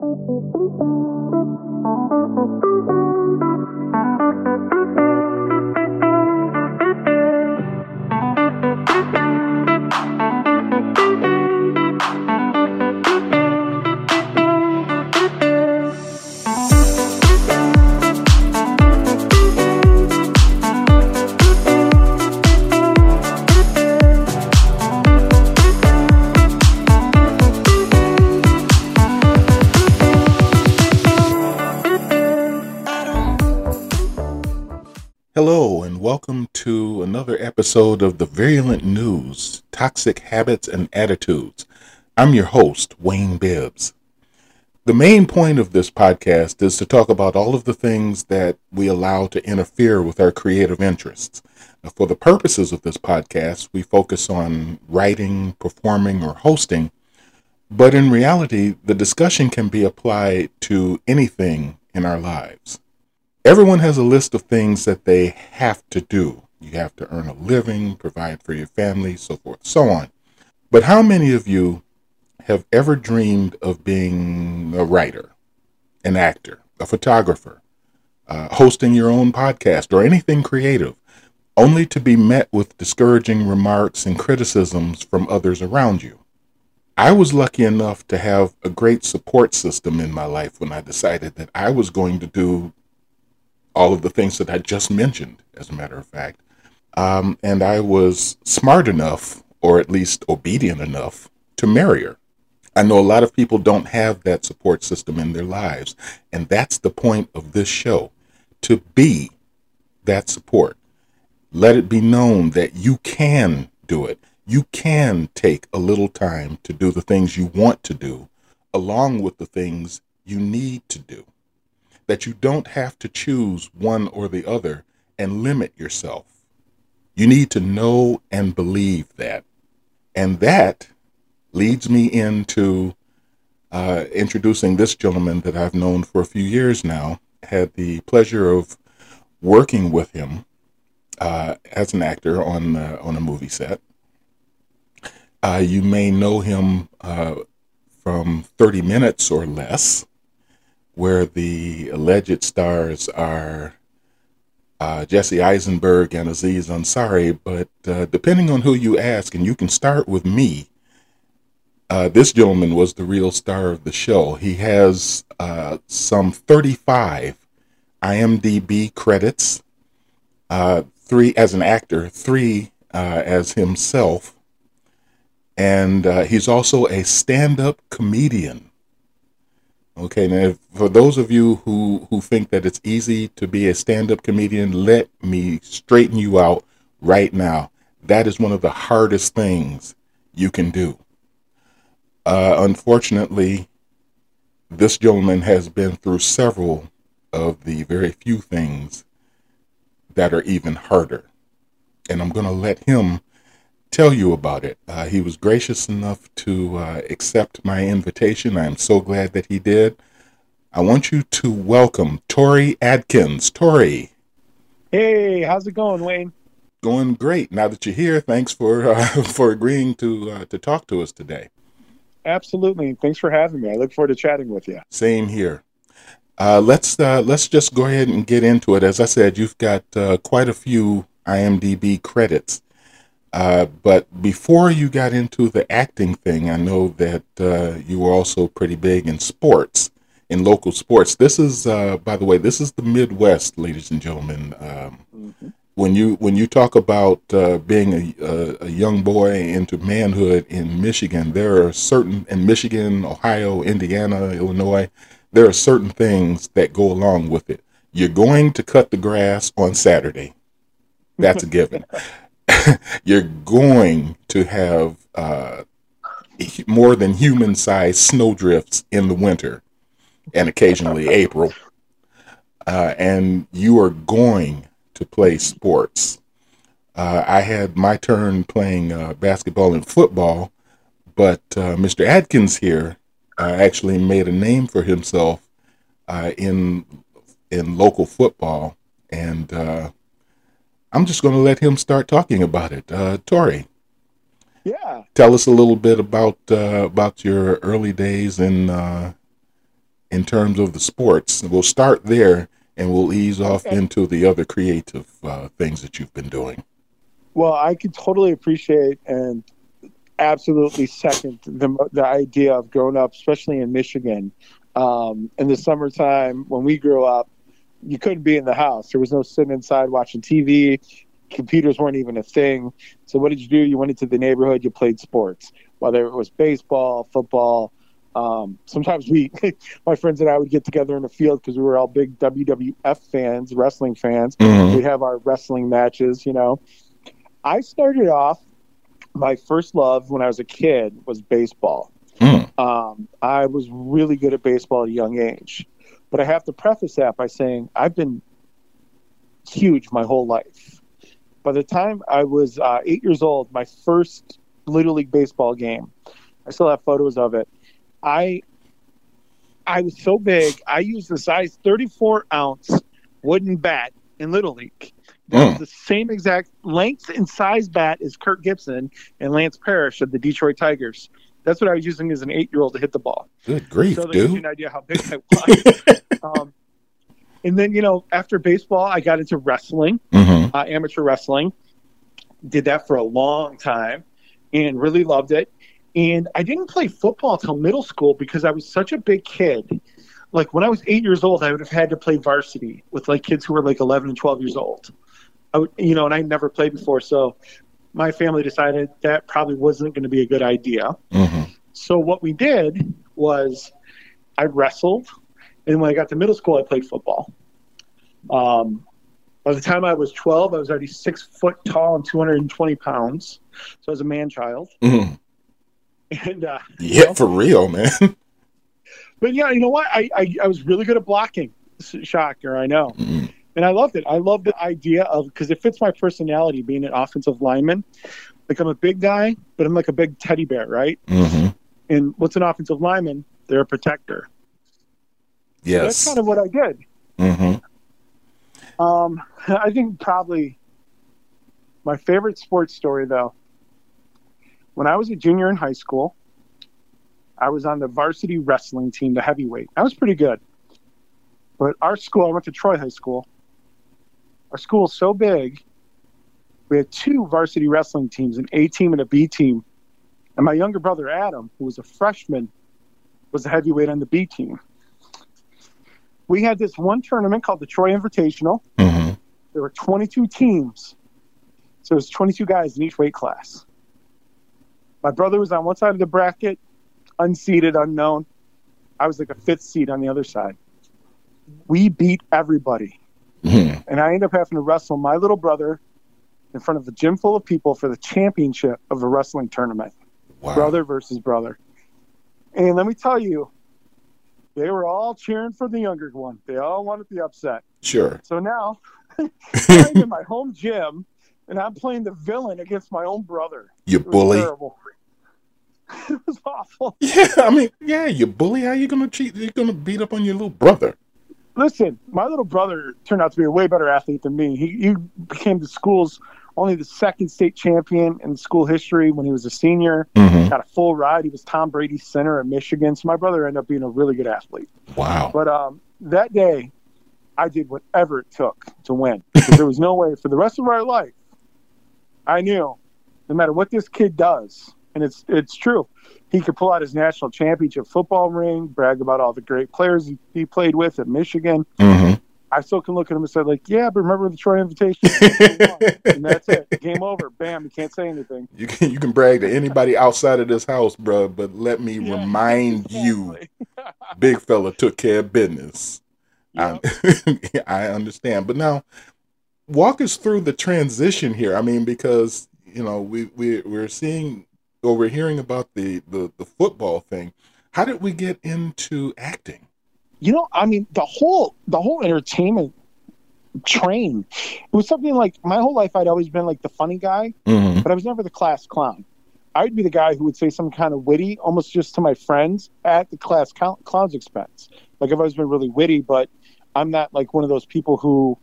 Hello, another episode of the Virulent News Toxic Habits and Attitudes. I'm your host, Wayne Bibbs. The main point of this podcast is to talk about all of the things that we allow to interfere with our creative interests. Now, for the purposes of this podcast, we focus on writing, performing, or hosting, but in reality, the discussion can be applied to anything in our lives. Everyone has a list of things that they have to do. You have to earn a living, provide for your family, so forth, so on. But how many of you have ever dreamed of being a writer, an actor, a photographer, uh, hosting your own podcast, or anything creative, only to be met with discouraging remarks and criticisms from others around you? I was lucky enough to have a great support system in my life when I decided that I was going to do all of the things that I just mentioned, as a matter of fact. Um, and I was smart enough, or at least obedient enough, to marry her. I know a lot of people don't have that support system in their lives. And that's the point of this show to be that support. Let it be known that you can do it. You can take a little time to do the things you want to do, along with the things you need to do that you don't have to choose one or the other and limit yourself. You need to know and believe that. And that leads me into uh, introducing this gentleman that I've known for a few years now. Had the pleasure of working with him uh, as an actor on uh, on a movie set. Uh, you may know him uh, from 30 Minutes or Less, where the alleged stars are uh, Jesse Eisenberg and Aziz Ansari. But uh, depending on who you ask, and you can start with me, uh, this gentleman was the real star of the show. He has uh, some 35 IMDb credits, uh, three as an actor, three uh, as himself. And he's also a stand up comedian. Okay, now for those of you who who think that it's easy to be a stand-up comedian, let me straighten you out right now. That is one of the hardest things you can do. Uh, unfortunately, this gentleman has been through several of the very few things that are even harder, and I'm going to let him tell you about it. Uh, he was gracious enough to uh, accept my invitation. I am so glad that he did. I want you to welcome Torey Adkins. Torey. Hey, how's it going, Wayne? Going great. Now that you're here, thanks for uh, for agreeing to uh, to talk to us today. Absolutely. Thanks for having me. I look forward to chatting with you. Same here. Uh, let's uh, let's just go ahead and get into it. As I said, you've got quite a few IMDb credits. Uh, but before you got into the acting thing, I know that uh, you were also pretty big in sports, in local sports. This is, uh, by the way, this is the Midwest, ladies and gentlemen. Um, mm-hmm. When you when you talk about uh, being a, a, a, young boy into manhood in Michigan, there are certain in Michigan, Ohio, Indiana, Illinois, there are certain things that go along with it. You're going to cut the grass on Saturday. That's a given. you're going to have uh, more than human sized snowdrifts in the winter and occasionally April. Uh, and you are going to play sports. Uh, I had my turn playing uh, basketball and football, but uh, Mr. Adkins here uh, actually made a name for himself in in local football, and I'm just going to let him start talking about it. Uh, Torey. Yeah. Tell us a little bit about uh, about your early days in uh, in terms of the sports. We'll start there and we'll ease off Okay. into the other creative uh, things that you've been doing. Well, I can totally appreciate and absolutely second the the idea of growing up, especially in Michigan. Um, in the summertime, when we grew up, you couldn't be in the house. There was no sitting inside watching TV. Computers weren't even a thing. So what did you do? You went into the neighborhood. You played sports, whether it was baseball, football. Um, sometimes we, my friends and I, would get together in the field because we were all big WWF fans, wrestling fans. Mhm. We'd have our wrestling matches. You know, I started off. My first love when I was a kid was baseball. Mm. Um, I was really good at baseball at a young age, but I have to preface that by saying I've been huge my whole life. By the time I was uh, eight years old, my first little league baseball game, I still have photos of it. I I was so big. I used the size 34 ounce wooden bat in little league. That was Mm. the same exact length and size bat as Kirk Gibson and Lance Parrish of the Detroit Tigers. That's what I was using as an eight year old to hit the ball. Good grief, so that you dude. an idea how big I was. um, and then, you know, after baseball, I got into wrestling, hmm uh, amateur wrestling. Did that for a long time and really loved it. And I didn't play football until middle school because I was such a big kid. Like when I was eight years old, I would have had to play varsity with like kids who were like 11 and 12 years old. I would, you know, and I never played before. So my family decided that probably wasn't going to be a good idea. hmm So what we did was I wrestled, and when I got to middle school, I played football. Um, by the time I was 12, I was already six foot tall and 220 pounds. So I was a man child. hmm And uh, Yeah, for real, man. but yeah, you know what? I, I, I was really good at blocking. Shocker, I know. Mhm. And I loved it. I love the idea of because it fits my personality being an offensive lineman. Like I'm a big guy, but I'm like a big teddy bear, right? hmm And what's an offensive lineman? They're a protector. So That's kind of what I did. hmm Um, I think probably my favorite sports story, though, when I was a junior in high school, I was on the varsity wrestling team, the heavyweight. I was pretty good. But our school, I went to Troy High School. Our school is so big, we had two varsity wrestling teams, an A team and a B team. And my younger brother, Adam, who was a freshman, was a heavyweight on the B team. We had this one tournament called the Troy Invitational hmm there were 22 teams. So it was 22 guys in each weight class. My brother was on one side of the bracket, unseeded, unknown. I was like a fifth seed on the other side. We beat everybody. Hmm And I end up having to wrestle my little brother in front of a gym full of people for the championship of a wrestling tournament. Wow. Brother versus brother. And let me tell you, they were all cheering for the younger one. They all wanted the upset. Sure. So now I'm in my home gym and I'm playing the villain against my own brother. you bully. terrible. it was awful. Yeah, I mean, yeah, you bully. How you gonna cheat? You're gonna beat up on your little brother. Listen, my little brother turned out to be a way better athlete than me. He, he became the school's only the second state champion in school history when he was a senior. hmm Got a full ride. He was Tom Brady's center at Michigan. So my brother ended up being a really good athlete. Wow. But um, that day, I did whatever it took to win. There was no way for the rest of our life. I knew, no matter what this kid does, and it's it's true, he could pull out his national championship football ring, brag about all the great players he, he played with at Michigan. hmm I still can look at him and say, like, yeah, but remember the Troy invitation? and that's it. Game over. Bam. You can't say anything. You can you can brag to anybody outside of this house, bro. But let me Yeah, remind you, big fella took care of business. Yep. I, I understand, but now walk us through the transition here. I mean, because you know we we we're seeing or we're hearing about the the the football thing. How did we get into acting? you know i mean the whole the whole entertainment train it was something like my whole life i'd always been like the funny guy Mm-hmm. but i was never the class clown i would be the guy who would say some kind of witty almost just to my friends at the class clown, clown's expense like i've always been really witty but i'm not like one of those people who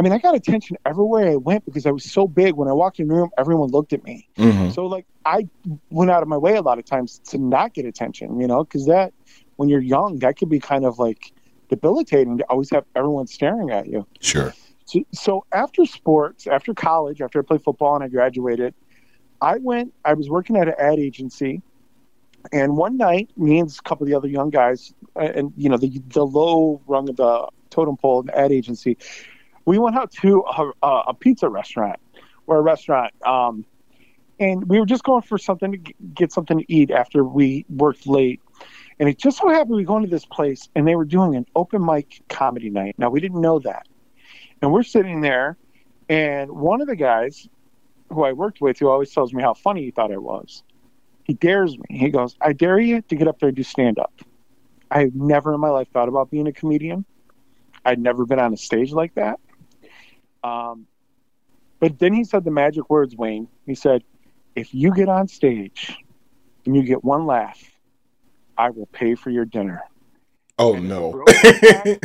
i mean i got attention everywhere i went because i was so big when i walked in the room everyone looked at me Mm-hmm. so like I went out of my way a lot of times to not get attention, you know, because that when you're young, that could be kind of like debilitating to always have everyone staring at you. Sure. So, so after sports, after college, after I played football and I graduated, I went. I was working at an ad agency, and one night, me and a couple of the other young guys, uh, and you know the the low rung of the totem pole in the ad agency, we went out to a, a pizza restaurant or a restaurant. Um, and we were just going for something to get something to eat after we worked late. And it just so happened we go into this place and they were doing an open mic comedy night. Now we didn't know that. And we're sitting there and one of the guys who I worked with who always tells me how funny he thought I was, he dares me. He goes, I dare you to get up there and do stand up. I have never in my life thought about being a comedian. I'd never been on a stage like that. Um, but then he said the magic words, Wayne. He said, if you get on stage and you get one laugh, I will pay for your dinner. Oh and no. I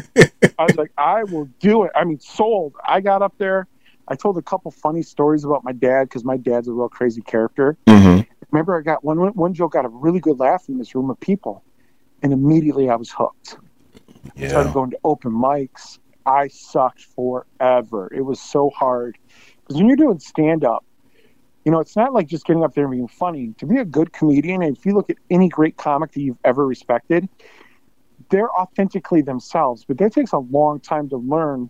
was like, I will do it. I mean, sold. I got up there. I told a couple funny stories about my dad because my dad's a real crazy character. Mm-hmm. Remember, I got one one joke got a really good laugh in this room of people, and immediately I was hooked. Yeah. I started going to open mics. I sucked forever. It was so hard because when you're doing stand up, you know, it's not like just getting up there and being funny. To be a good comedian, and if you look at any great comic that you've ever respected, they're authentically themselves, but that takes a long time to learn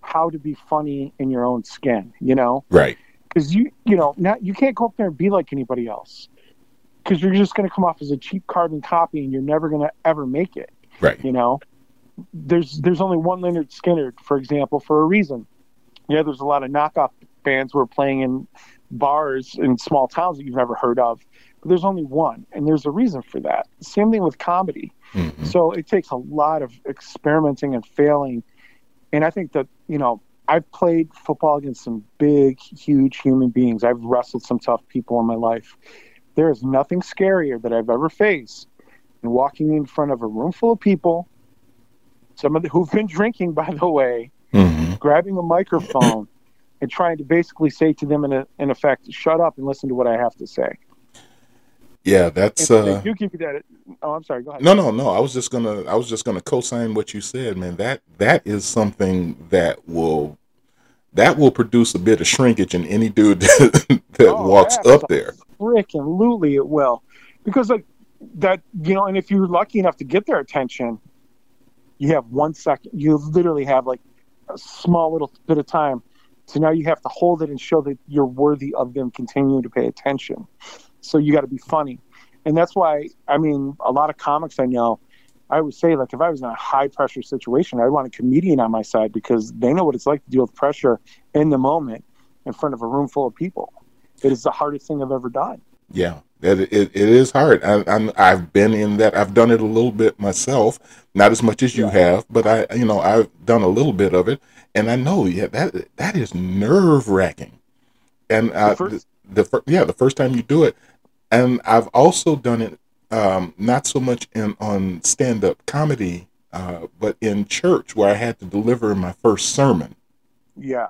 how to be funny in your own skin, you know? Right. Because you, you know, not you can't go up there and be like anybody else, because you're just going to come off as a cheap carbon copy, and you're never going to ever make it. Right. You know, there's there's only one Lynyrd Skynyrd, for example, for a reason. Yeah, there's a lot of knockoff bands who are playing in bars in small towns that you've never heard of. But there's only one, and there's a reason for that. Same thing with comedy. Mm-hmm. So it takes a lot of experimenting and failing. And I think that, you know, I've played football against some big, huge human beings. I've wrestled some tough people in my life. There is nothing scarier that I've ever faced than walking in front of a room full of people, some of the, who've been drinking, by the way, mm-hmm. grabbing a microphone and trying to basically say to them in, a, in effect, shut up and listen to what I have to say. Yeah, that's. Uh, you keep that. Oh, I'm sorry. Go ahead. No, no, no. I was just gonna. I was just gonna co-sign what you said, man. That that is something that will that will produce a bit of shrinkage in any dude that, that oh, walks up there. Freaking lutely, it will, because like that, you know. And if you're lucky enough to get their attention, you have one second. You literally have like a small little bit of time so now you have to hold it and show that you're worthy of them continuing to pay attention. So you got to be funny. And that's why, I mean, a lot of comics I know, I would say, like, if I was in a high pressure situation, I'd want a comedian on my side because they know what it's like to deal with pressure in the moment in front of a room full of people. It is the hardest thing I've ever done. Yeah, it, it, it is hard. I, i have been in that. I've done it a little bit myself, not as much as you yeah. have, but I, you know, I've done a little bit of it and I know, yeah, that that is nerve wracking. And uh, the, first- the, the yeah, the first time you do it, and I've also done it um, not so much in on stand up comedy, uh, but in church where I had to deliver my first sermon. Yeah.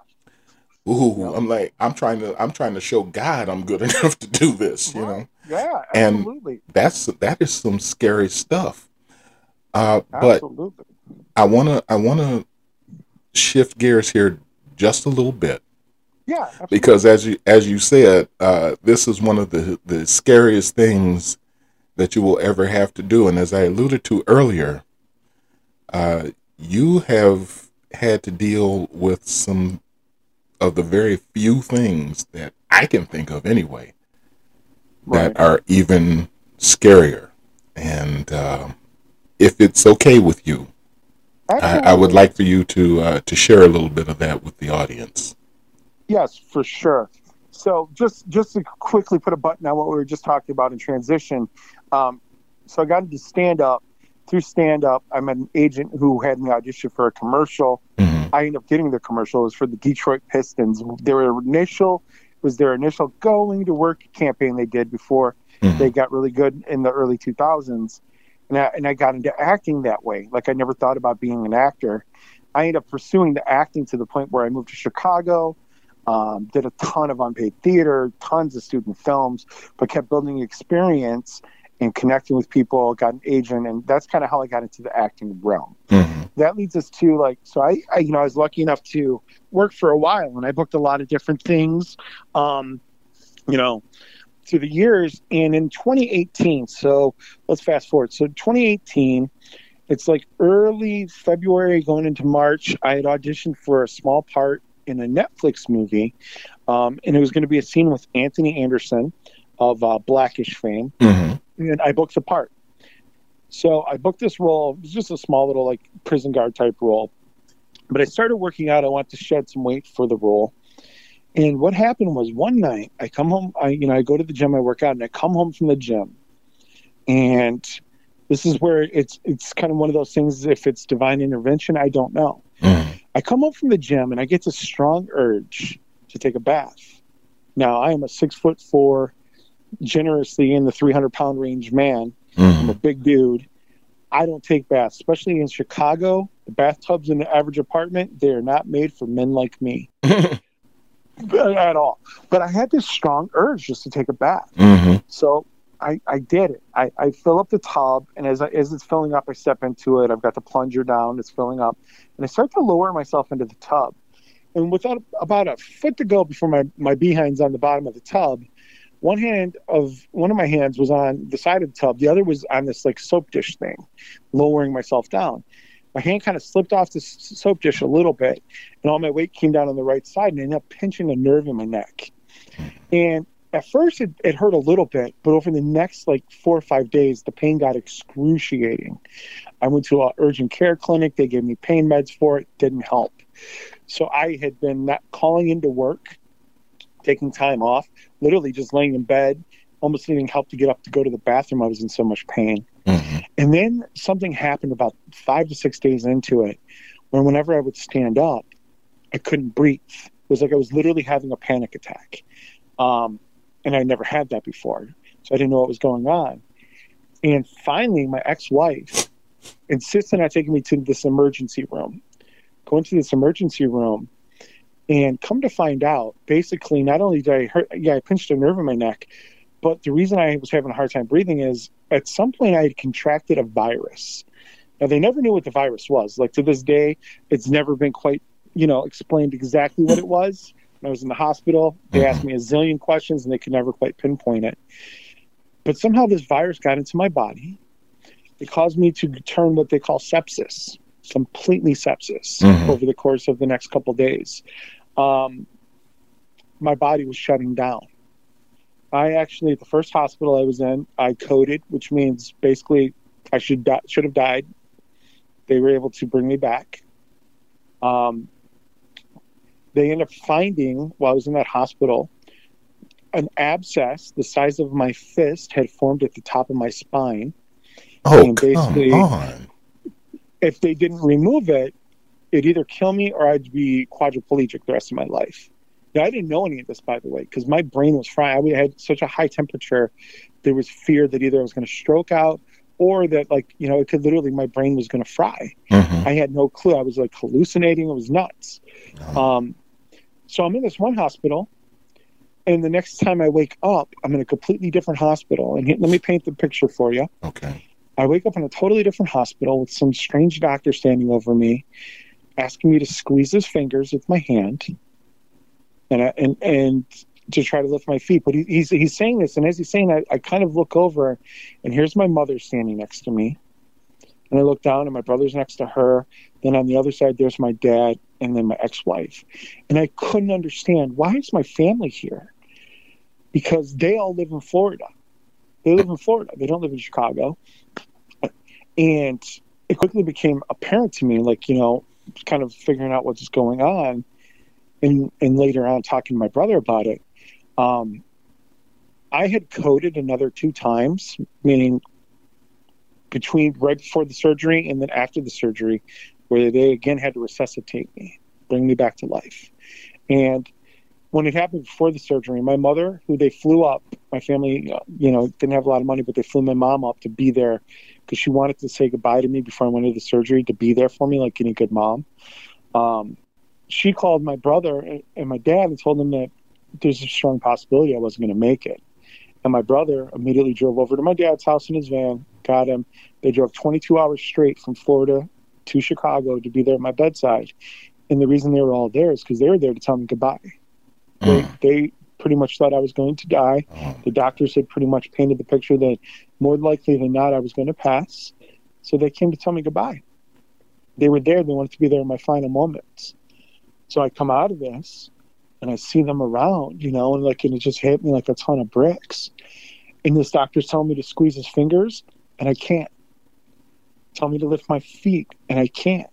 Ooh, yeah. I'm like, I'm trying to, I'm trying to show God I'm good enough to do this, you know. Yeah, absolutely. And that's that is some scary stuff. Uh, but. I wanna, I wanna shift gears here just a little bit. Yeah, absolutely. because as you as you said, uh, this is one of the the scariest things that you will ever have to do. And as I alluded to earlier, uh, you have had to deal with some of the very few things that I can think of anyway right. that are even scarier. And uh, if it's okay with you, I, I, would like for you to uh, to share a little bit of that with the audience. Yes, for sure. So just just to quickly put a button on what we were just talking about in transition. Um, so I got into stand up. Through stand up, I met an agent who had me audition for a commercial. Mm-hmm. I ended up getting the commercial. Was for the Detroit Pistons. Their initial was their initial going to work campaign they did before mm-hmm. they got really good in the early 2000s and I, and I got into acting that way. Like I never thought about being an actor. I ended up pursuing the acting to the point where I moved to Chicago, um, did a ton of unpaid theater, tons of student films, but kept building experience. And connecting with people, got an agent, and that's kind of how I got into the acting realm. Mm-hmm. That leads us to like, so I, I, you know, I was lucky enough to work for a while, and I booked a lot of different things, um, you know, through the years. And in 2018, so let's fast forward. So 2018, it's like early February going into March. I had auditioned for a small part in a Netflix movie, um, and it was going to be a scene with Anthony Anderson of uh, Blackish fame, Mm-hmm. And I booked the part. So I booked this role. It was just a small little like prison guard type role, but I started working out. I wanted to shed some weight for the role. And what happened was one night I come home. I you know I go to the gym. I work out, and I come home from the gym, and this is where it's it's kind of one of those things. If it's divine intervention, I don't know. Mm-hmm. I come home from the gym and I get this strong urge to take a bath. Now I am a six foot four, generously in the three hundred pound range man. I'm Mm-hmm. a big dude. I don't take baths, especially in Chicago. The bathtubs in the average apartment, they are not made for men like me at all. But I had this strong urge just to take a bath. Mm-hmm. So I, I did it. I, I fill up the tub, and as, I, as it's filling up, I step into it. I've got the plunger down, it's filling up, and I start to lower myself into the tub. And without about a foot to go before my, my behind's on the bottom of the tub, one hand of one of my hands was on the side of the tub, the other was on this like soap dish thing, lowering myself down. My hand kind of slipped off the soap dish a little bit, and all my weight came down on the right side, and I ended up pinching a nerve in my neck. And at first, it, it hurt a little bit, but over the next like four or five days, the pain got excruciating. I went to an urgent care clinic. They gave me pain meds for it. Didn't help. So I had been not calling into work, taking time off, literally just laying in bed, almost needing help to get up to go to the bathroom. I was in so much pain. Mm-hmm. And then something happened about five to six days into it, where whenever I would stand up, I couldn't breathe. It was like I was literally having a panic attack. Um, and I never had that before. So I didn't know what was going on. And finally, my ex wife insisted on taking me to this emergency room. Going to this emergency room and come to find out, basically, not only did I hurt, yeah, I pinched a nerve in my neck, but the reason I was having a hard time breathing is at some point I had contracted a virus. Now, they never knew what the virus was. Like to this day, it's never been quite, you know, explained exactly what it was. When I was in the hospital, they Mhm. asked me a zillion questions and they could never quite pinpoint it. But somehow this virus got into my body. It caused me to turn what they call sepsis, completely sepsis, Mhm. over the course of the next couple days. Um, my body was shutting down. I actually, at the first hospital I was in, I coded, which means basically I should di- should have died. They were able to bring me back. Um, they ended up finding while I was in that hospital an abscess the size of my fist had formed at the top of my spine. Oh, And come basically- on. If they didn't remove it, it'd either kill me or I'd be quadriplegic the rest of my life. Now, I didn't know any of this, by the way, because my brain was fried. I had such a high temperature. There was fear that either I was going to stroke out or that, like, you know, it could literally, my brain was going to fry. Mhm. I had no clue. I was like hallucinating. It was nuts. Um, so I'm in this one hospital, and the next time I wake up, I'm in a completely different hospital. And here, let me paint the picture for you. Okay. I wake up in a totally different hospital with some strange doctor standing over me, asking me to squeeze his fingers with my hand, and I, and and to try to lift my feet. But he, he's he's saying this, and as he's saying, I, I kind of look over, and here's my mother standing next to me, and I look down, and my brother's next to her. Then on the other side, there's my dad, and then my ex-wife, and I couldn't understand why is my family here, because they all live in Florida. They live in Florida. They don't live in Chicago. And it quickly became apparent to me like you know kind of figuring out what's going on and and later on talking to my brother about it. Um i had coded another two times meaning between right before the surgery and then after the surgery where they again had to resuscitate me bring me back to life. And when it happened before the surgery my mother who they flew up my family uh, you know didn't have a lot of money but they flew my mom up to be there because she wanted to say goodbye to me before I went into the surgery to be there for me like any good mom. Um, she called my brother and- and my dad and told them that there's a strong possibility I wasn't going to make it. And my brother immediately drove over to my dad's house in his van, got him. They drove 22 hours straight from Florida to Chicago to be there at my bedside. And the reason they were all there is because they were there to tell me goodbye. They, Mm. they pretty much thought I was going to die. Oh, The doctors had pretty much painted the picture that more likely than not I was going to pass. So they came to tell me goodbye. They were there. They wanted to be there in my final moments. So I come out of this and I see them around, you know, and like, and it just hit me like a ton of bricks. And this doctor's telling me to squeeze his fingers and I can't. Tell me to lift my feet and I can't.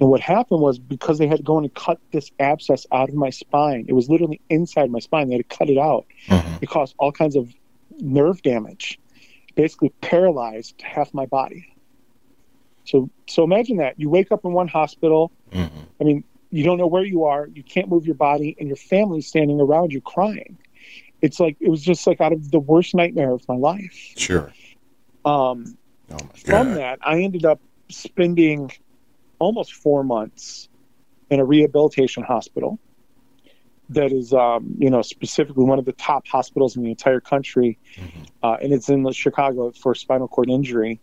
And what happened was because they had to go in and cut this abscess out of my spine, it was literally inside my spine. They had to cut it out mhm. it caused all kinds of nerve damage basically paralyzed half my body so so imagine that you wake up in one hospital Mhm. i mean you don't know where you are you can't move your body and your family's standing around you crying it's like it was just like out of the worst nightmare of my life Sure. um Oh my from God. that i ended up spending almost four months in a rehabilitation hospital that is um, you know specifically one of the top hospitals in the entire country. Mhm. uh, and it's in chicago for spinal cord injury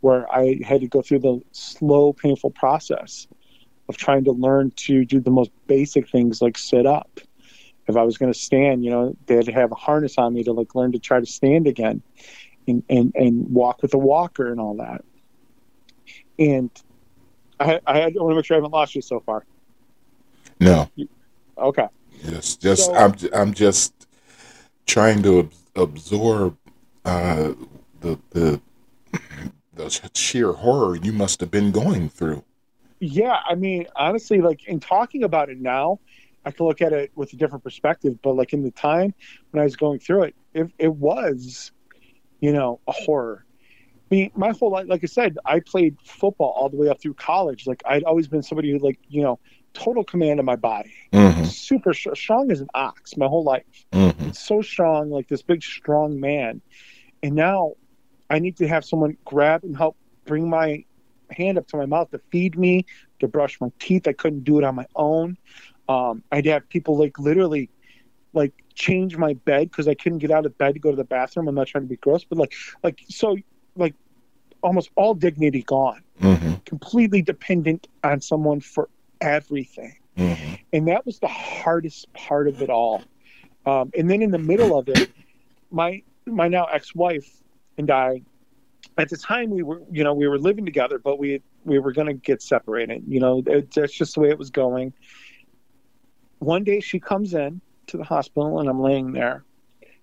where i had to go through the slow painful process of trying to learn to do the most basic things like sit up. If i was going to stand you know they had to have a harness on me to like learn to try to stand again and and, and walk with a walker and all that. And i i, want to make sure i haven't lost you so far No. okay Just, just So- I'm, I'm just trying to ab- absorb uh, the the the sheer horror you must have been going through. Yeah, I mean, honestly, like in talking about it now, I can look at it with a different perspective. But like in the time when I was going through it, it, it was, you know, a horror. Mean, my whole life, like I said, I played football all the way up through college. Like I'd always been somebody who, like, you know, total command of my body, Mm-hmm. super sh- strong as an ox my whole life Mm-hmm. so strong, like this big, strong man. And now I need to have someone grab and help bring my hand up to my mouth to feed me, to brush my teeth. I couldn't do it on my own. Um, I'd have people like literally like change my bed because I couldn't get out of bed to go to the bathroom. I'm not trying to be gross, but like, like, so like almost all dignity gone, Mm-hmm. completely dependent on someone for everything Mm-hmm. and that was the hardest part of it all. Um, and then in the middle of it, my my now ex-wife and I, at the time we were you know we were living together, but we we were going to get separated. You know it, that's just the way it was going. One day she comes in to the hospital and I'm laying there,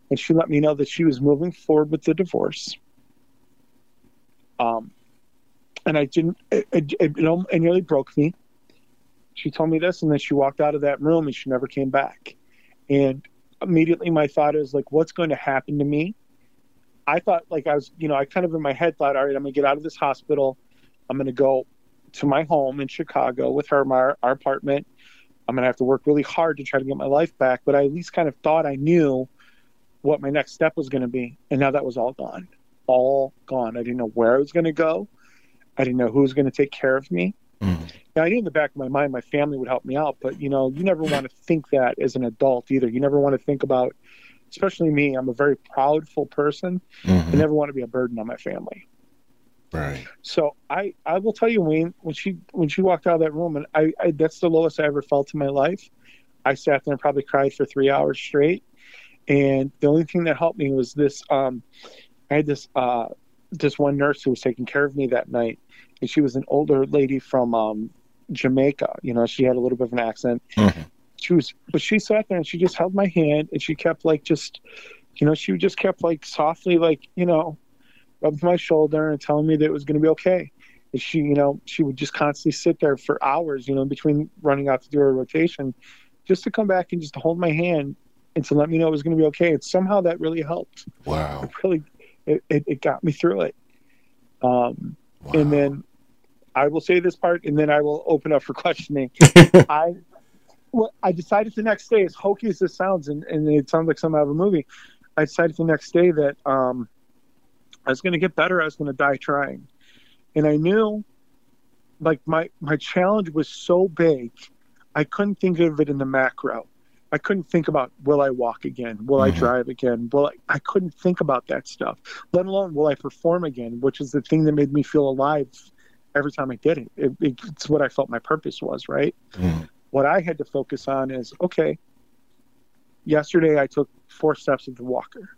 and she let me know that she was moving forward with the divorce. Um, and I didn't. It, it, it, nearly broke me. She told me this and then she walked out of that room and she never came back. And immediately my thought is like what's going to happen to me? I thought like i was you know i kind of in my head thought all right i'm going to get out of this hospital. I'm going to go to my home in chicago with her my our apartment. I'm going to have to work really hard to try to get my life back but i at least kind of thought i knew what my next step was going to be and now that was all gone all gone i didn't know where i was going to go i didn't know who was going to take care of me Mm-hmm. now, I knew in the back of my mind my family would help me out, but you know, you never want to think that as an adult either. You never want to think about, especially me. I'm a very proudful person. I Mm-hmm. never want to be a burden on my family. Right. So I, I will tell you, Wayne, when she when she walked out of that room, and I, I that's the lowest I ever felt in my life. I sat there and probably cried for three hours straight, and the only thing that helped me was this. Um, I had this uh, this one nurse who was taking care of me that night, and she was an older lady from um, Jamaica. You know, she had a little bit of an accent. Mhm. She was, but she sat there and she just held my hand, and she kept like just, you know, she just kept like softly, like you know, rubbed my shoulder and telling me that it was going to be okay. And she, you know, she would just constantly sit there for hours, you know, in between running out to do her rotation, just to come back and just to hold my hand and to let me know it was going to be okay. And somehow that really helped. Wow. It really, it, it, it got me through it. Um, wow. and then I will say this part, and then I will open up for questioning. I, well, I decided the next day, as hokey as this sounds, and, and it sounds like some out of a movie, I decided the next day that um, I was going to get better. I was going to die trying, and I knew, like my my challenge was so big, I couldn't think of it in the macro. I couldn't think about will I walk again? Will mm-hmm. I drive again? Will I, I couldn't think about that stuff. Let alone will I perform again, which is the thing that made me feel alive every time I did it. it, it it's what I felt my purpose was, right? Mm-hmm. What I had to focus on is okay. Yesterday I took four steps with the walker.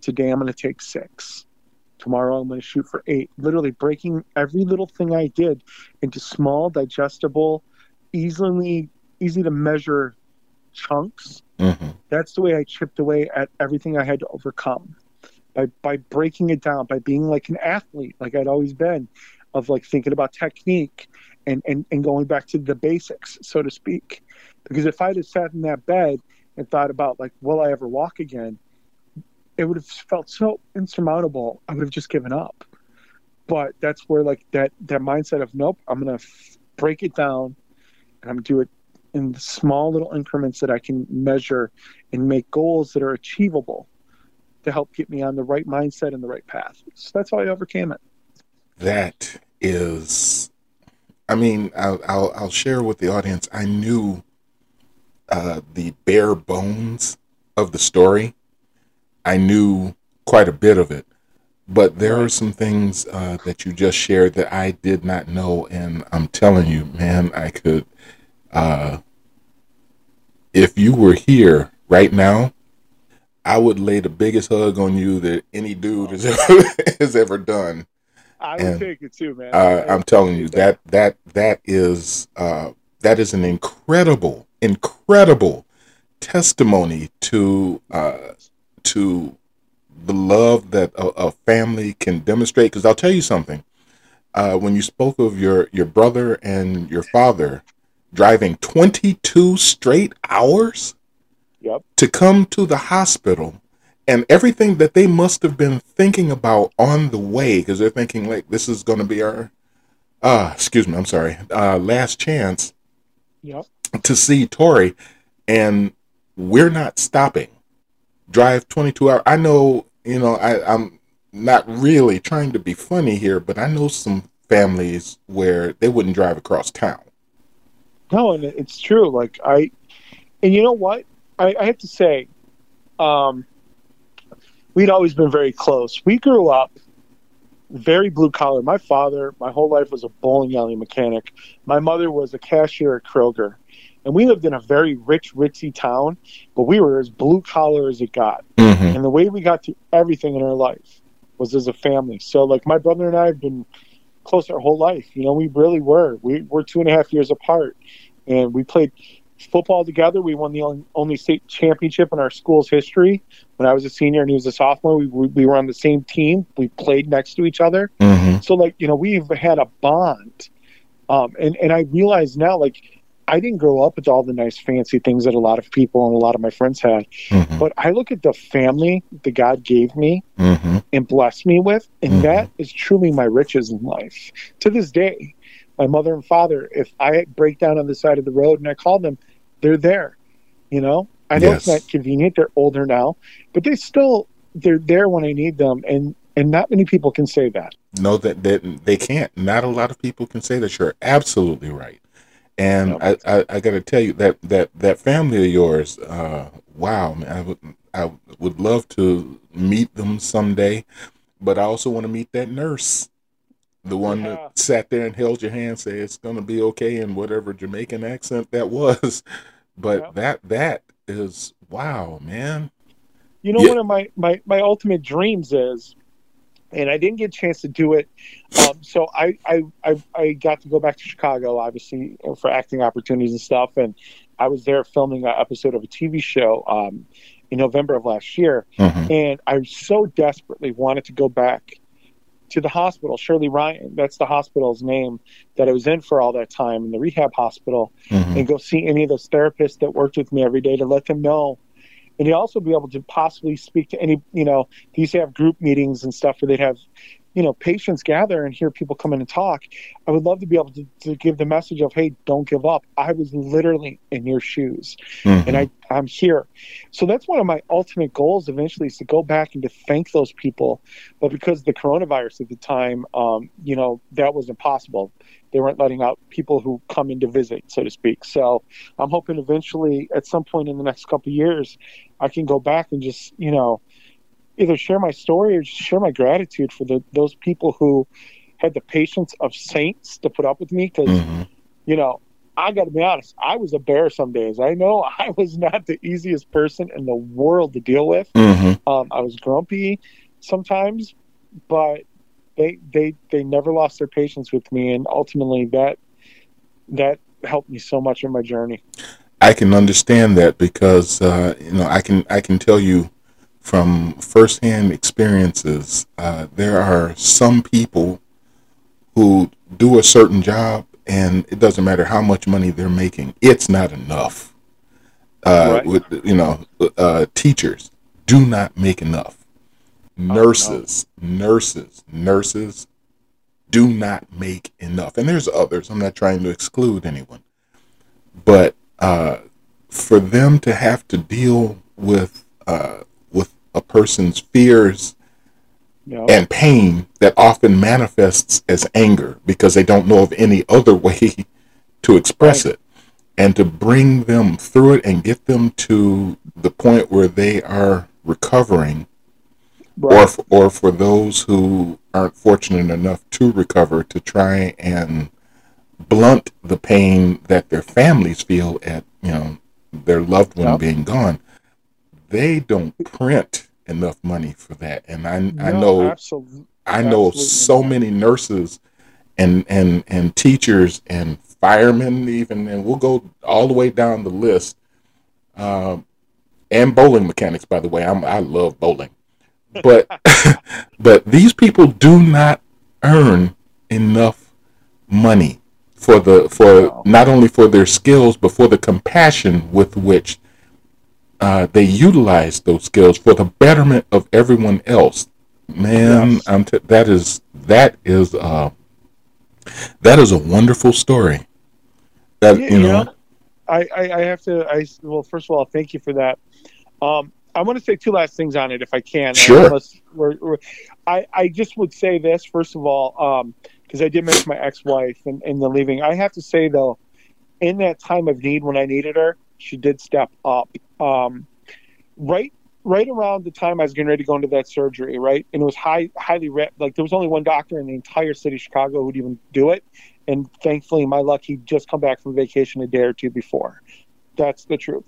Today I'm going to take six. Tomorrow I'm going to shoot for eight. Literally breaking every little thing I did into small, digestible, easily easy to measure chunks. Mm-hmm. That's the way I chipped away at everything I had to overcome by by breaking it down, by being like an athlete, like I'd always been, of like thinking about technique and and and going back to the basics, so to speak. Because if I'd have sat in that bed and thought about like, will I ever walk again? It would have felt so insurmountable. I would have just given up. But that's where like that that mindset of nope, I'm gonna f- break it down, and I'm gonna do it in small little increments that I can measure and make goals that are achievable to help get me on the right mindset and the right path. So that's how I overcame it. That is, I mean, I'll, I'll, I'll share with the audience. I knew uh, the bare bones of the story. I knew quite a bit of it, but there are some things uh, that you just shared that I did not know, and I'm telling you, man, I could uh, if you were here right now, I would lay the biggest hug on you that any dude has ever, has ever done. I would and, take it too, man. Uh, I'm telling you that that that is uh, that is an incredible, incredible testimony to uh, to the love that a, a family can demonstrate. Because I'll tell you something. Uh, when you spoke of your your brother and your father, driving 22 straight hours yep. to come to the hospital and everything that they must have been thinking about on the way because they're thinking like this is going to be our uh excuse me i'm sorry uh last chance yep. to see Torey and we're not stopping drive 22 hours i know you know I, i'm not really trying to be funny here but i know some families where they wouldn't drive across town no, and it's true. Like I, and you know what? I, I have to say, um, we'd always been very close. We grew up very blue collar. My father, my whole life was a bowling alley mechanic. My mother was a cashier at Kroger. And we lived in a very rich, ritzy town, but we were as blue collar as it got. Mm-hmm. And the way we got to everything in our life was as a family. So, like, my brother and I have been close our whole life. You know, we really were. We were two and a half years apart, and we played football together. We won the only state championship in our school's history. When I was a senior and he was a sophomore, we, we were on the same team. We played next to each other. Mm-hmm. So, like, you know, we've had a bond. Um, and, and I realize now, like, I didn't grow up with all the nice fancy things that a lot of people and a lot of my friends had. Mm-hmm. But I look at the family that God gave me mm-hmm. And blessed me with, and mm-hmm. that is truly my riches in life. To this day, my mother and father, if I break down on the side of the road and I call them, they're there. You know, I know yes. it's not convenient. They're older now, but they still they're there when I need them, and and not many people can say that. No, that that they can't. Not a lot of people can say that. You're absolutely right. And I, I, I got to tell you that that that family of yours, uh, wow, man, I I would love to meet them someday, but I also want to meet that nurse, the one yeah. that sat there and held your hand, say it's gonna be okay in whatever Jamaican accent that was. But yeah. that that is wow, man. You know, yeah. one of my, my my ultimate dreams is and I didn't get a chance to do it. Um, so I, I, I, I, got to go back to Chicago, obviously, for acting opportunities and stuff. And I was there filming an episode of a TV show um, in November of last year. Mm-hmm. And I so desperately wanted to go back to the hospital, Shirley Ryan, that's the hospital's name that I was in for all that time in the rehab hospital, mm-hmm. and go see any of those therapists that worked with me every day to let them know and he'd also be able to possibly speak to any, you know, he used to have group meetings and stuff where they'd have, you know patients gather and hear people come in and talk i would love to be able to, to give the message of hey don't give up. I was literally in your shoes mm-hmm. and i i'm here. So that's one of my ultimate goals eventually is to go back and to thank those people. But because the coronavirus at the time um, you know that was impossible. They weren't letting out people who come in to visit so to speak. So i'm hoping eventually at some point in the next couple years i can go back and just you know either share my story or just share my gratitude for the, those people who had the patience of saints to put up with me because mm-hmm. you know i got to be honest i was a bear some days i know i was not the easiest person in the world to deal with mm-hmm. um, i was grumpy sometimes but they they they never lost their patience with me and ultimately that that helped me so much in my journey i can understand that because uh, you know i can i can tell you from firsthand experiences, uh, there are some people who do a certain job and it doesn't matter how much money they're making, it's not enough. Uh, right. with, you know, uh, teachers do not make enough. Nurses, oh, no. nurses, nurses do not make enough. And there's others. I'm not trying to exclude anyone. But uh, for them to have to deal with uh, a person's fears and pain that often manifests as anger because they don't know of any other way to express right. it and to bring them through it and get them to the point where they are recovering right. or for, or for those who aren't fortunate enough to recover to try and blunt the pain that their families feel at you know their loved one being gone they don't print enough money for that. And I no, I know absolutely. I know absolutely so not. many nurses and and and teachers and firemen even and we'll go all the way down the list. Um, and bowling mechanics by the way. I'm I love bowling. But but these people do not earn enough money for the for not only for their skills but for the compassion with which uh, they utilize those skills for the betterment of everyone else. Man, yes. t- that is that is uh, that is a wonderful story. That yeah, you know, I, I, I have to. I well, first of all, thank you for that. Um, I want to say two last things on it, if I can. Sure. We're, we're, I I just would say this first of all, because um, I did mention my ex-wife and, and the leaving. I have to say though, in that time of need when I needed her, she did step up. Um, right right around the time I was getting ready to go into that surgery, right? And it was high, highly re- like there was only one doctor in the entire city of Chicago who'd even do it. And thankfully, my luck, he'd just come back from vacation a day or two before. That's the truth.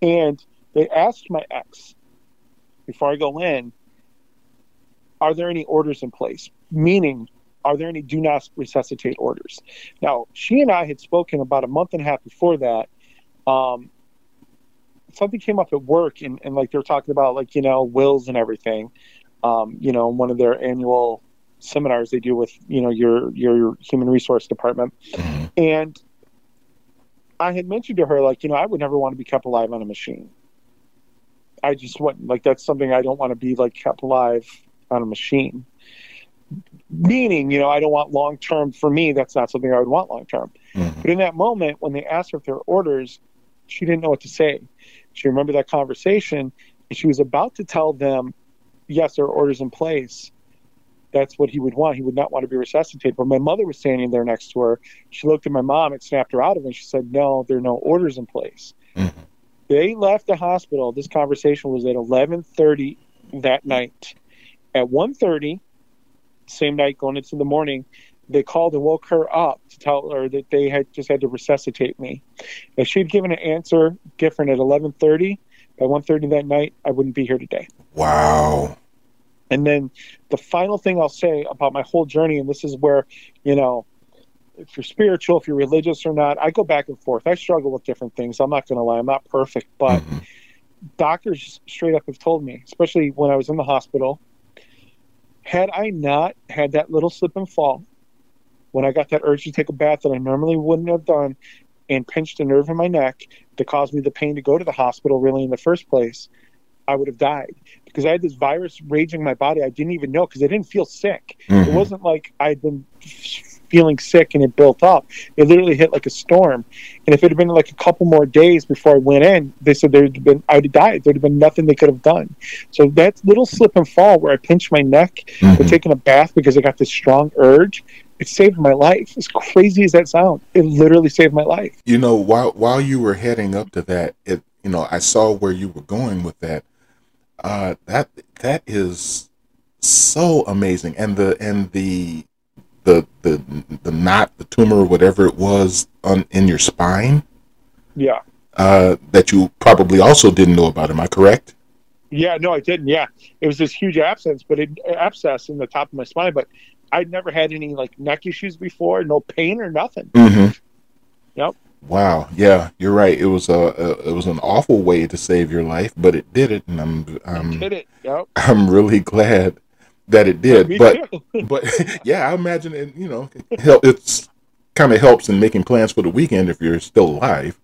And they asked my ex before I go in, are there any orders in place? Meaning, are there any do not resuscitate orders? Now, she and I had spoken about a month and a half before that um, something came up at work and, and like they were talking about like you know wills and everything. Um, you know one of their annual seminars they do with you know your your human resource department. Mm-hmm. and i had mentioned to her like you know i would never want to be kept alive on a machine. I just wouldn't. Like that's something i don't want to be like kept alive on a machine. Meaning you know i don't want long term for me that's not something i would want long term. Mm-hmm. but in that moment when they asked her if there were orders she didn't know what to say. She remembered that conversation, and she was about to tell them, yes, there are orders in place. That's what he would want. He would not want to be resuscitated. But my mother was standing there next to her. She looked at my mom and snapped her out of it. And she said, no, there are no orders in place. Mm-hmm. They left the hospital. This conversation was at 11:30 that night. At 1:30, same night going into the morning, they called and woke her up to tell her that they had just had to resuscitate me. If she'd given an answer different at 11:30, by 1:30 that night, I wouldn't be here today. Wow. And then the final thing I'll say about my whole journey, and this is where, you know, if you're spiritual, if you're religious or not, I go back and forth. I struggle with different things. I'm not going to lie. I'm not perfect, but mm-hmm. doctors straight up have told me, especially when I was in the hospital, had I not had that little slip and fall, when I got that urge to take a bath that I normally wouldn't have done and pinched a nerve in my neck that caused me the pain to go to the hospital really in the first place, I would have died because I had this virus raging my body. I didn't even know because I didn't feel sick. Mhm. It wasn't like I'd been feeling sick and it built up. It literally hit like a storm. And if it had been like a couple more days before I went in, they said there'd have been I would have died. There'd have been nothing they could have done. So that little slip and fall where I pinched my neck for taking a bath because I got this strong urge, it saved my life. As crazy as that sounds, it literally saved my life. You know, while while you were heading up to that, it you know, I saw where you were going with that. Uh, that that is so amazing, and the and the the the the knot, the tumor, whatever it was on in your spine, Yeah. uh, that you probably also didn't know about. Am I correct? Yeah, no, I didn't. Yeah, it was this huge abscess, but it abscess in the top of my spine. But I'd never had any like neck issues before, no pain or nothing. Mm-hmm. Yep. Wow. Yeah, you're right. It was a, a it was an awful way to save your life, but it did it, and I'm I'm Did it? Yep. I'm really glad that it did. Me but but yeah, I imagine it. You know, it help, it's kind of helps in making plans for the weekend if you're still alive.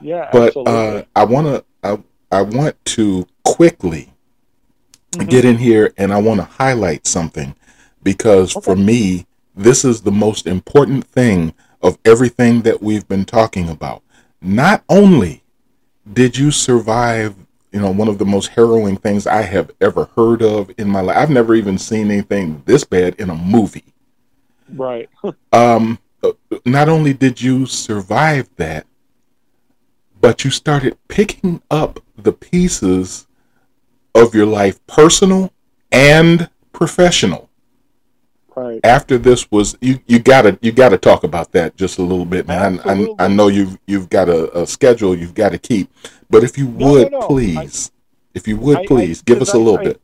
Yeah, But uh, I want to I I want to quickly Mhm. get in here and I want to highlight something because for me this is the most important thing of everything that we've been talking about. Not only did you survive, you know, one of the most harrowing things I have ever heard of in my life. I've never even seen anything this bad in a movie. right. Um, uh, not only did you survive that, but you started picking up the pieces of your life, personal and professional. Right. After this was you, you gotta you gotta talk about that just a little bit, man. I, I, I know you've you've got a, a schedule you've got to keep, but if you No, no, would no. please, if you would I- I- please give us a little I- bit.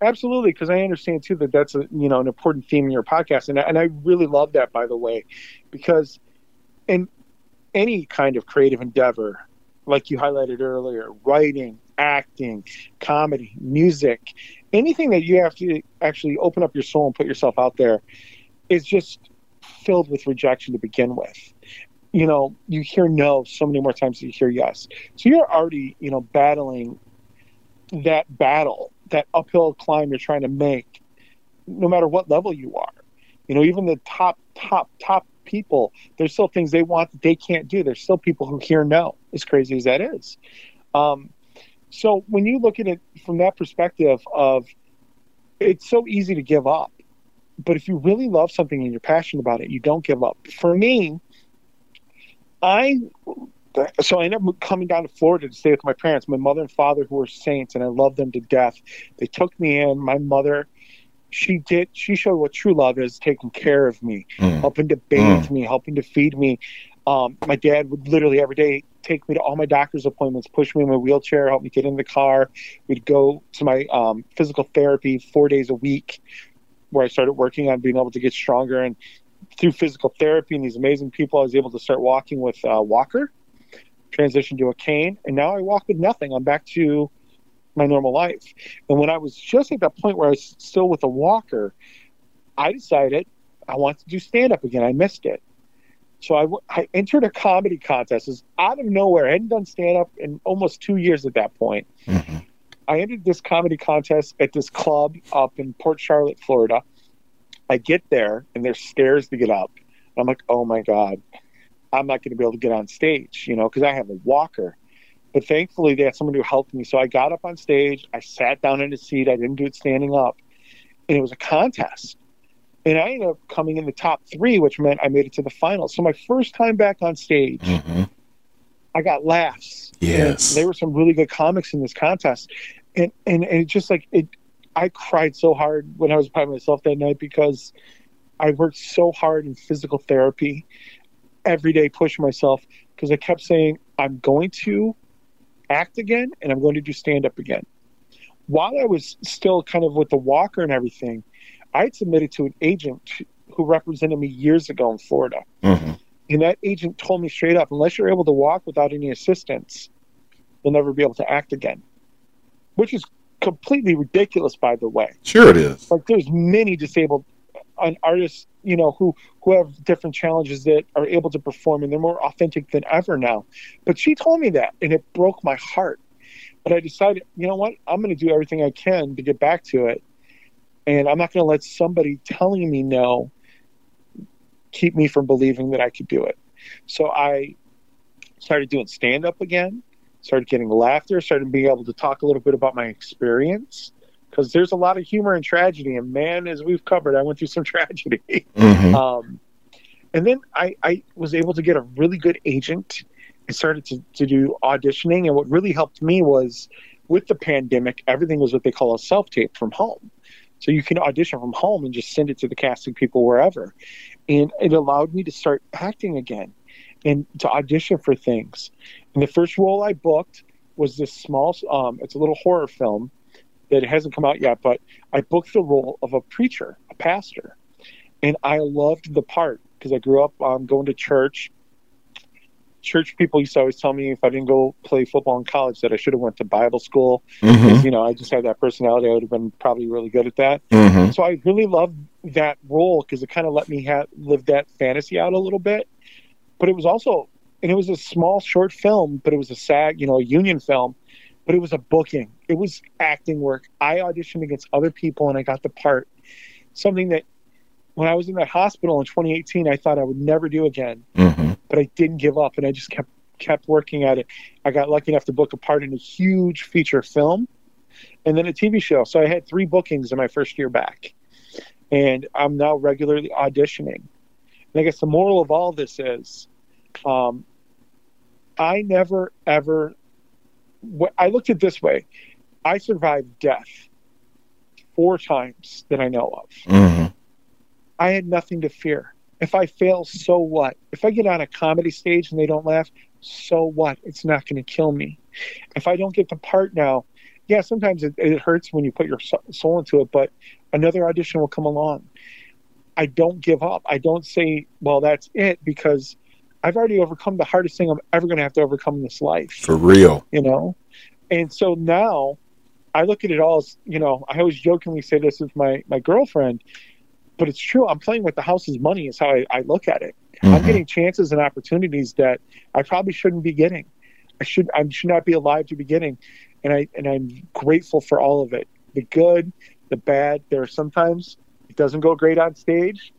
Absolutely, because I understand too that that's a you know an important theme in your podcast, and I- and I really love that by the way, because in any kind of creative endeavor, like you highlighted earlier, writing, acting, comedy, music, anything that you have to actually open up your soul and put yourself out there, is just filled with rejection to begin with. You know, you hear no so many more times than you hear yes. So you're already you know battling that battle, that uphill climb you're trying to make, no matter what level you are. You know, even the top, top, top people, there's still things they want that they can't do. There's still people who hear no, as crazy as that is. Um, so when you look at it from that perspective of it's so easy to give up. But if you really love something and you're passionate about it, you don't give up. For me, I so I ended up coming down to Florida to stay with my parents, my mother and father, who were saints, and I love them to death. They took me in. My mother, she did. She showed what true love is, taking care of me, Mm. helping to bathe me, helping to feed me. Um, my dad would literally every day take me to all my doctor's appointments, push me in my wheelchair, help me get in the car. We'd go to my um, physical therapy four days a week, where I started working on being able to get stronger. And through physical therapy and these amazing people, I was able to start walking with a walker, transition to a cane, and now I walk with nothing. I'm back to my normal life. And when I was just at that point where I was still with a walker, I decided I wanted to do stand up again. I missed it. So I entered a comedy contest. It was out of nowhere. I hadn't done stand up in almost two years at that point. Mhm. I entered this comedy contest at this club up in Port Charlotte, Florida. I get there and there's stairs to get up. I'm like, oh my God, I'm not going to be able to get on stage, you know, because I have a walker. But thankfully, they had someone who helped me. So I got up on stage. I sat down in a seat. I didn't do it standing up. And it was a contest. And I ended up coming in the top three, which meant I made it to the finals. So my first time back on stage, Mhm. I got laughs. Yes. There were some really good comics in this contest. And, and, and it just like it, I cried so hard when I was by myself that night because I worked so hard in physical therapy every day, pushing myself because I kept saying, I'm going to act again and I'm going to do stand up again. While I was still kind of with the walker and everything, I had submitted to an agent who represented me years ago in Florida. Mhm. And that agent told me straight up, unless you're able to walk without any assistance, you'll never be able to act again. Which is completely ridiculous, by the way. Sure, it is. Like there's many disabled artists, you know, who who have different challenges that are able to perform, and they're more authentic than ever now. But she told me that, and it broke my heart But I decided, you know what? I'm going to do everything I can to get back to it. And I'm not going to let somebody telling me no keep me from believing that I could do it. So I started doing stand up again, started getting laughter, started being able to talk a little bit about my experience because there's a lot of humor and tragedy. And man, as we've covered, I went through some tragedy. Mm-hmm. Um, and then I, I was able to get a really good agent and started to, to do auditioning. And what really helped me was with the pandemic, everything was what they call a self tape from home. So you can audition from home and just send it to the casting people wherever. And it allowed me to start acting again and to audition for things. And the first role I booked was this small, um, it's a little horror film that hasn't come out yet, but I booked the role of a preacher, a pastor. And I loved the part because I grew up um, going to church. Church people used to always tell me if I didn't go play football in college that I should have went to Bible school. Mm-hmm. You know, I just had that personality. I would have been probably really good at that. Mm-hmm. So I really loved that role because it kind of let me have live that fantasy out a little bit. But it was also, and it was a small short film, but it was a SAG, you know, a union film. But it was a booking. It was acting work. I auditioned against other people and I got the part. Something that when I was in that hospital in 2018, I thought I would never do again. Mm-hmm. But I didn't give up, and I just kept kept working at it. I got lucky enough to book a part in a huge feature film, and then a TV show. So I had three bookings in my first year back, and I'm now regularly auditioning. And I guess the moral of all this is, um, I never ever. I looked at this way: I survived death four times that I know of. Mm-hmm I had nothing to fear. If I fail, so what? If I get on a comedy stage and they don't laugh, so what? It's not going to kill me. If I don't get the part now, yeah, sometimes it, it hurts when you put your soul into it, but another audition will come along. I don't give up. I don't say, well, that's it, because I've already overcome the hardest thing I'm ever going to have to overcome in this life. For real. You know? And so now I look at it all as, you know, I always jokingly say this with my, my girlfriend but it's true. I'm playing with the house's money is how I, I look at it. Mm-hmm. I'm getting chances and opportunities that I probably shouldn't be getting. I should I should not be alive to be getting, and I and I'm grateful for all of it. The good, the bad. There are sometimes it doesn't go great on stage,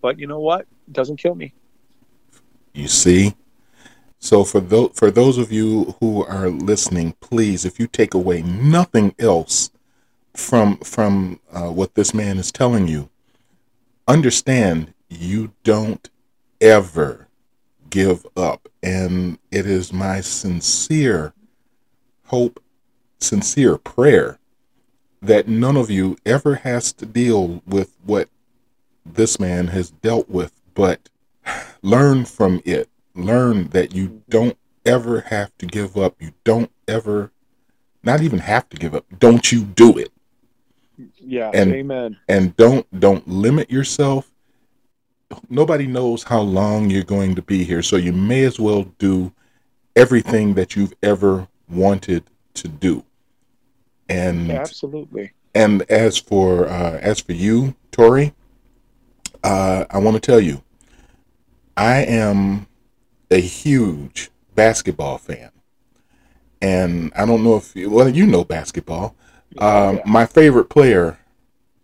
but you know what? It doesn't kill me. You see. So for those for those of you who are listening, please, if you take away nothing else from from uh, what this man is telling you, understand you don't ever give up. And it is my sincere hope, sincere prayer that none of you ever has to deal with what this man has dealt with, but learn from it. Learn that you don't ever have to give up. You don't ever, not even have to give up. Don't you do it. Yeah, and, amen. And don't don't limit yourself. Nobody knows how long you're going to be here, so you may as well do everything that you've ever wanted to do. And yeah, absolutely. And as for uh, as for you, Torey, uh, I want to tell you, I am a huge basketball fan, and I don't know if well you know basketball. Um, yeah. My favorite player,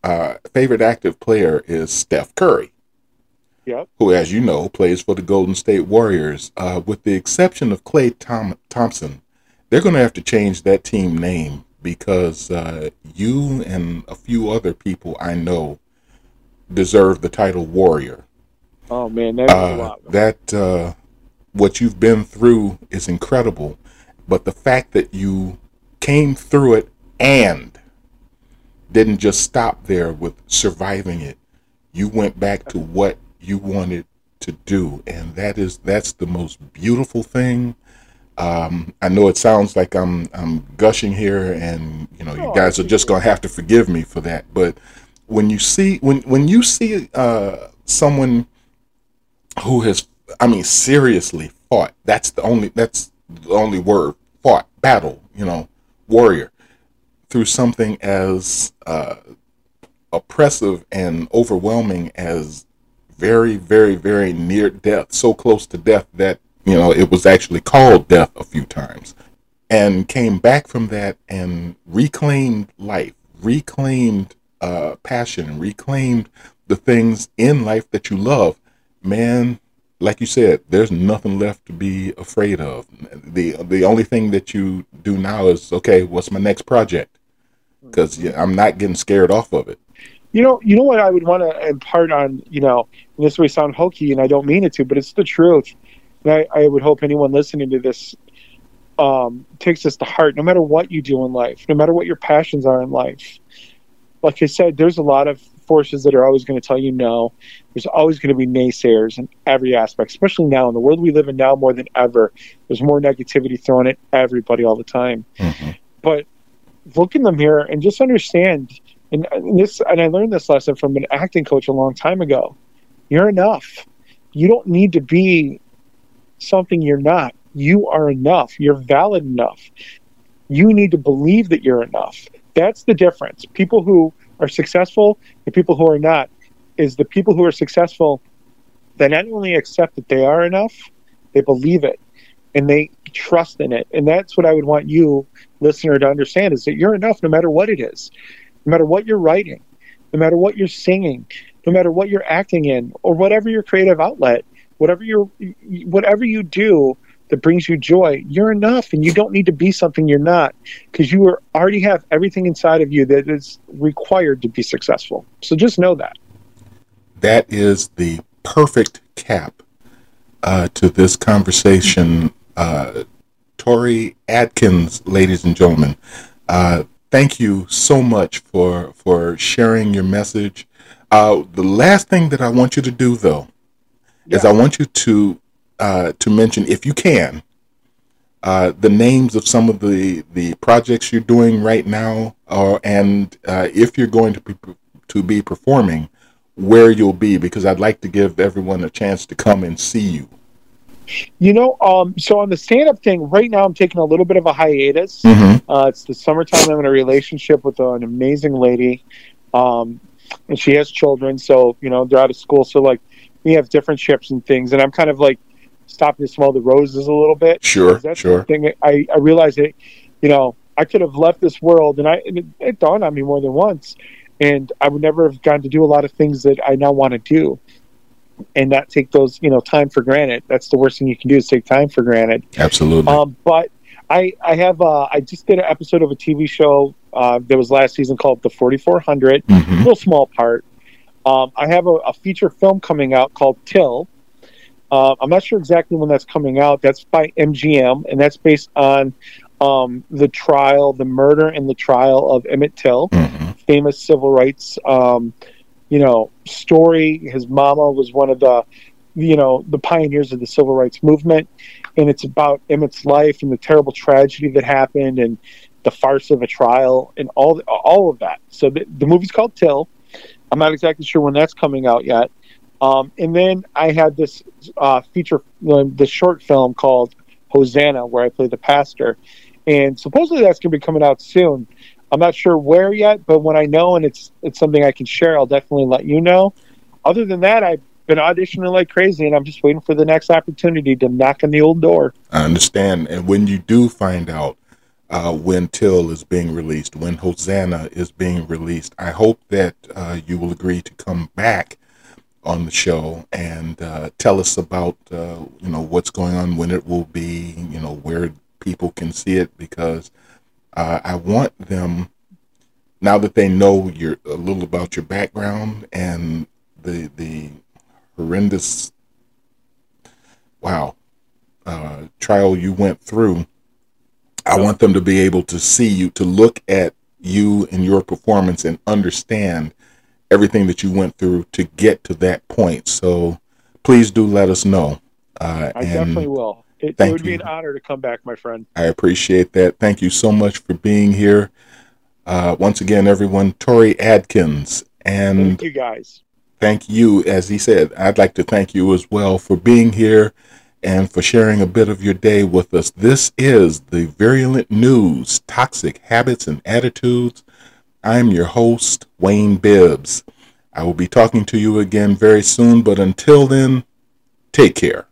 uh, favorite active player is Steph Curry. Yep. Who, as you know, plays for the Golden State Warriors. Uh, with the exception of Klay Tom- Thompson, they're going to have to change that team name because uh, you and a few other people I know deserve the title Warrior. Oh man, that's uh, a lot. That uh, what you've been through is incredible, but the fact that you came through it and didn't just stop there with surviving it. You went back to what you wanted to do, and that is that's the most beautiful thing. Um, I know it sounds like I'm I'm gushing here, and you know you oh, guys are just gonna have to forgive me for that. But when you see when when you see uh, someone who has, I mean, seriously fought, that's the only that's the only word fought battle. You know, warrior through something as uh, oppressive and overwhelming as very, very, very near death, so close to death that, you know, it was actually called death a few times. and came back from that and reclaimed life, reclaimed uh, passion, reclaimed the things in life that you love, man, like you said, there's nothing left to be afraid of. the The only thing that you do now is okay. What's my next project? Because yeah, I'm not getting scared off of it. You know, you know what I would want to impart on. You know, this may sound hokey, and I don't mean it to, but it's the truth. And I, I would hope anyone listening to this um, takes this to heart. No matter what you do in life, no matter what your passions are in life, like I said, there's a lot of forces that are always going to tell you no. There's always going to be naysayers in every aspect, especially now in the world we live in now more than ever. There's more negativity thrown at everybody all the time. Mm-hmm. But look in the mirror and just understand. And, uh, and this, and I learned this lesson from an acting coach a long time ago. You're enough. You don't need to be something you're not. You are enough. You're valid enough. You need to believe that you're enough. That's the difference. People who are successful and people who are not is the people who are successful that not only accept that they are enough, they believe it and they trust in it. And that's what I would want you, listener, to understand is that you're enough no matter what it is, no matter what you're writing, no matter what you're singing, no matter what you're acting in, or whatever your creative outlet, whatever you whatever you do, that brings you joy, you're enough and you don't need to be something you're not because you are, already have everything inside of you that is required to be successful. So just know that. That is the perfect cap uh, to this conversation. Uh, Torey Adkins, ladies and gentlemen, uh, thank you so much for for sharing your message. Uh, the last thing that I want you to do, though, yeah. is I want you to uh, to mention, if you can, uh, the names of some of the, the projects you're doing right now, or and uh, if you're going to be to be performing, where you'll be, because I'd like to give everyone a chance to come and see you. You know, um, so on the stand-up thing, right now I'm taking a little bit of a hiatus. Mm-hmm. Uh, it's the summertime. I'm in a relationship with an amazing lady, um, and she has children. So you know, they're out of school. So like, we have different ships and things, and I'm kind of like stopping to smell the roses a little bit. Sure, that's sure. thing I, I realized that, you know, I could have left this world, and I and it, it dawned on me more than once, and I would never have gotten to do a lot of things that I now want to do, and not take those, you know, time for granted. That's the worst thing you can do is take time for granted. Absolutely. Um, but I I have uh, I just did an episode of a TV show uh, that was last season called The 4400, mm-hmm. a little small part. Um, I have a, a feature film coming out called Till uh, I'm not sure exactly when that's coming out. That's by MGM, and that's based on um, the trial, the murder and the trial of Emmett Till, mm-hmm. famous civil rights, um, you know, story. His mama was one of the, you know, the pioneers of the civil rights movement, and it's about Emmett's life and the terrible tragedy that happened and the farce of a trial and all all of that. So the, the movie's called Till. I'm not exactly sure when that's coming out yet. Um, and then I had this uh, feature, the short film called Hosanna, where I play the pastor, and supposedly that's going to be coming out soon. I'm not sure where yet, but when I know and it's it's something I can share, I'll definitely let you know. Other than that, I've been auditioning like crazy, and I'm just waiting for the next opportunity to knock on the old door. I understand, and when you do find out uh, when Till is being released, when Hosanna is being released, I hope that uh, you will agree to come back on the show and uh, tell us about uh, you know what's going on, when it will be, you know where people can see it, because uh, I want them now that they know you're a little about your background and the the horrendous wow uh, trial you went through. I want them to be able to see you, to look at you and your performance and understand everything that you went through to get to that point. So please do let us know. Uh, I definitely will. It, it would you. be an honor to come back, my friend. I appreciate that. Thank you so much for being here. Uh, once again, everyone, Torey Adkins. And thank you guys. Thank you. As he said, I'd like to thank you as well for being here and for sharing a bit of your day with us. This is the Virulent News Toxic Habits and Attitudes I'm your host, Wayne Bibbs. I will be talking to you again very soon, but until then, take care.